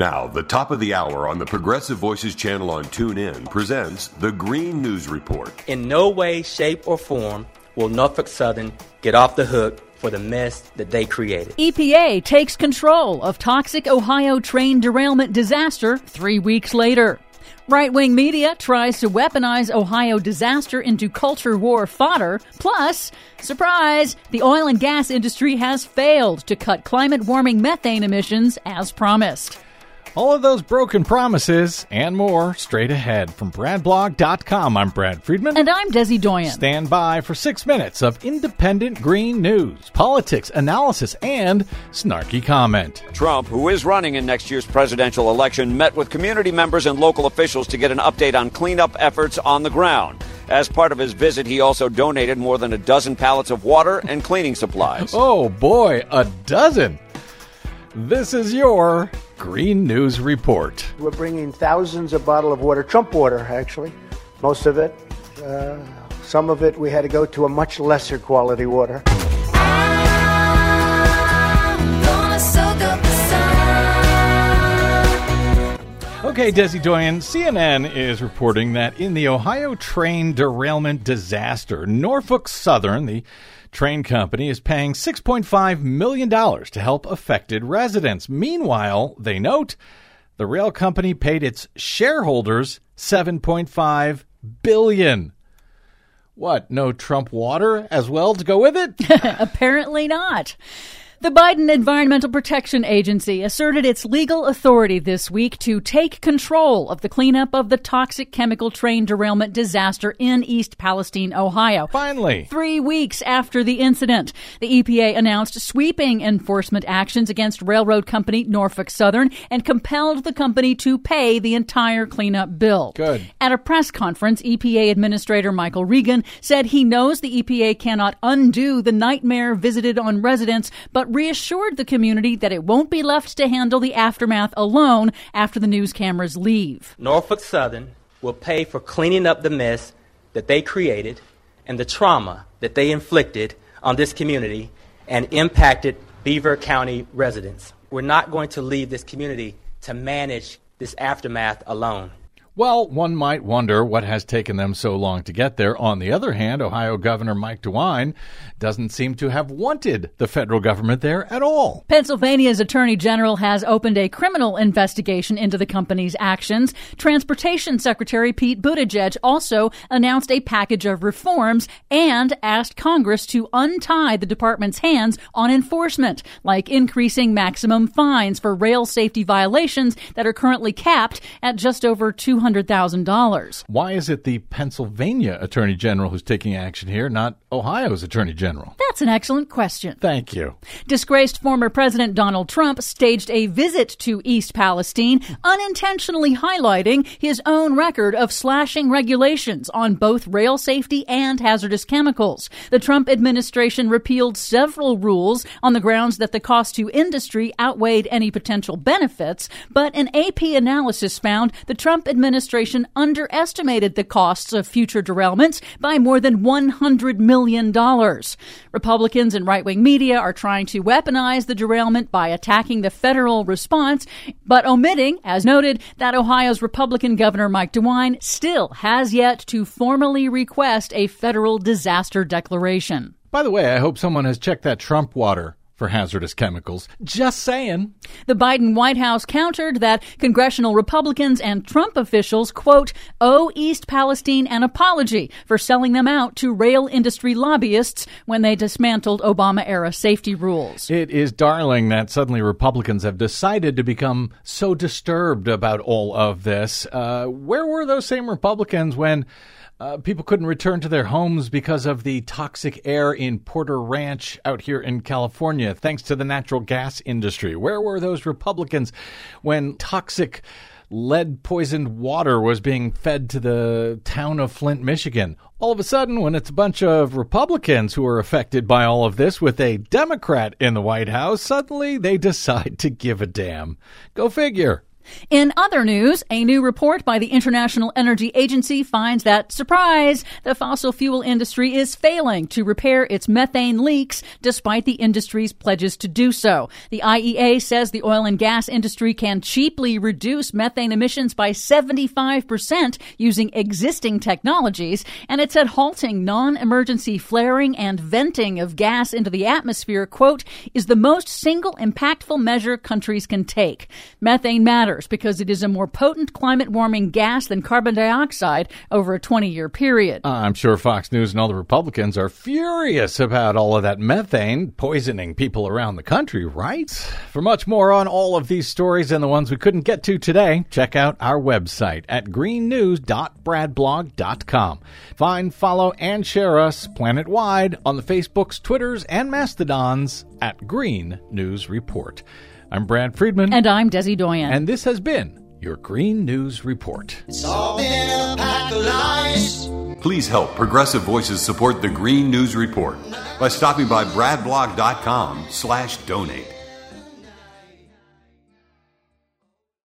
Now, the top of the hour on the Progressive Voices channel on TuneIn presents the Green News Report. In no way, shape, or form will Norfolk Southern get off the hook for the mess that they created. EPA takes control of toxic Ohio train derailment disaster three weeks later. Right wing media tries to weaponize Ohio disaster into culture war fodder. Plus, surprise, the oil and gas industry has failed to cut climate warming methane emissions as promised. All of those broken promises and more straight ahead from BradBlog.com. I'm Brad Friedman. And I'm Desi Doyen. Stand by for six minutes of independent green news, politics, analysis, and snarky comment. Trump, who is running in next year's presidential election, met with community members and local officials to get an update on cleanup efforts on the ground. As part of his visit, he also donated more than a dozen pallets of water and cleaning supplies. Oh boy, a dozen! This is your Green News Report. We're bringing thousands of bottles of water, Trump water, actually, most of it. Uh, some of it we had to go to a much lesser quality water. Okay, Desi Doyen, CNN is reporting that in the Ohio train derailment disaster, Norfolk Southern, the train company, is paying $6.5 million to help affected residents. Meanwhile, they note the rail company paid its shareholders 7.5 billion. What, no Trump water as well to go with it? Apparently not. The Biden Environmental Protection Agency asserted its legal authority this week to take control of the cleanup of the toxic chemical train derailment disaster in East Palestine, Ohio. Finally. Three weeks after the incident, the EPA announced sweeping enforcement actions against railroad company Norfolk Southern and compelled the company to pay the entire cleanup bill. Good. At a press conference, EPA Administrator Michael Regan said he knows the EPA cannot undo the nightmare visited on residents, but reassured the community that it won't be left to handle the aftermath alone after the news cameras leave. Norfolk Southern will pay for cleaning up the mess that they created and the trauma that they inflicted on this community and impacted Beaver County residents. We're not going to leave this community to manage this aftermath alone. Well, one might wonder what has taken them so long to get there. On the other hand, Ohio Governor Mike DeWine doesn't seem to have wanted the federal government there at all. Pennsylvania's Attorney General has opened a criminal investigation into the company's actions. Transportation Secretary Pete Buttigieg also announced a package of reforms and asked Congress to untie the department's hands on enforcement, like increasing maximum fines for rail safety violations that are currently capped at just over $200,000. Why is it the Pennsylvania Attorney General who's taking action here, not Ohio's Attorney General? That's an excellent question. Thank you. Disgraced former President Donald Trump staged a visit to East Palestine, unintentionally highlighting his own record of slashing regulations on both rail safety and hazardous chemicals. The Trump administration repealed several rules on the grounds that the cost to industry outweighed any potential benefits, but an AP analysis found the Trump administration underestimated the costs of future derailments by more than $100 million. Republicans and right wing media are trying to weaponize the derailment by attacking the federal response, but omitting, as noted, that Ohio's Republican Governor Mike DeWine still has yet to formally request a federal disaster declaration. By the way, I hope someone has checked that Trump water for hazardous chemicals. Just saying. The Biden White House countered that congressional Republicans and Trump officials, quote, owe East Palestine an apology for selling them out to rail industry lobbyists when they dismantled Obama era safety rules. It is darling that suddenly Republicans have decided to become so disturbed about all of this. Uh, where were those same Republicans when uh, people couldn't return to their homes because of the toxic air in Porter Ranch out here in California, thanks to the natural gas industry. Where were those Republicans when toxic lead poisoned water was being fed to the town of Flint, Michigan? All of a sudden, when it's a bunch of Republicans who are affected by all of this with a Democrat in the White House, suddenly they decide to give a damn. Go figure. In other news, a new report by the International Energy Agency finds that, surprise, the fossil fuel industry is failing to repair its methane leaks despite the industry's pledges to do so. The IEA says the oil and gas industry can cheaply reduce methane emissions by 75% using existing technologies, and it said halting non-emergency flaring and venting of gas into the atmosphere, quote, is the most single impactful measure countries can take. Methane matters because it is a more potent climate warming gas than carbon dioxide over a 20 year period. Uh, I'm sure Fox News and all the Republicans are furious about all of that methane poisoning people around the country, right? For much more on all of these stories and the ones we couldn't get to today, check out our website at greennews.bradblog.com. Find, follow, and share us planet wide on the Facebooks, Twitters, and Mastodons at Green News Report. I'm Brad Friedman. And I'm Desi Doyen. And this has been your Green News Report. Please help Progressive Voices support the Green News Report by stopping by bradblog.com slash donate.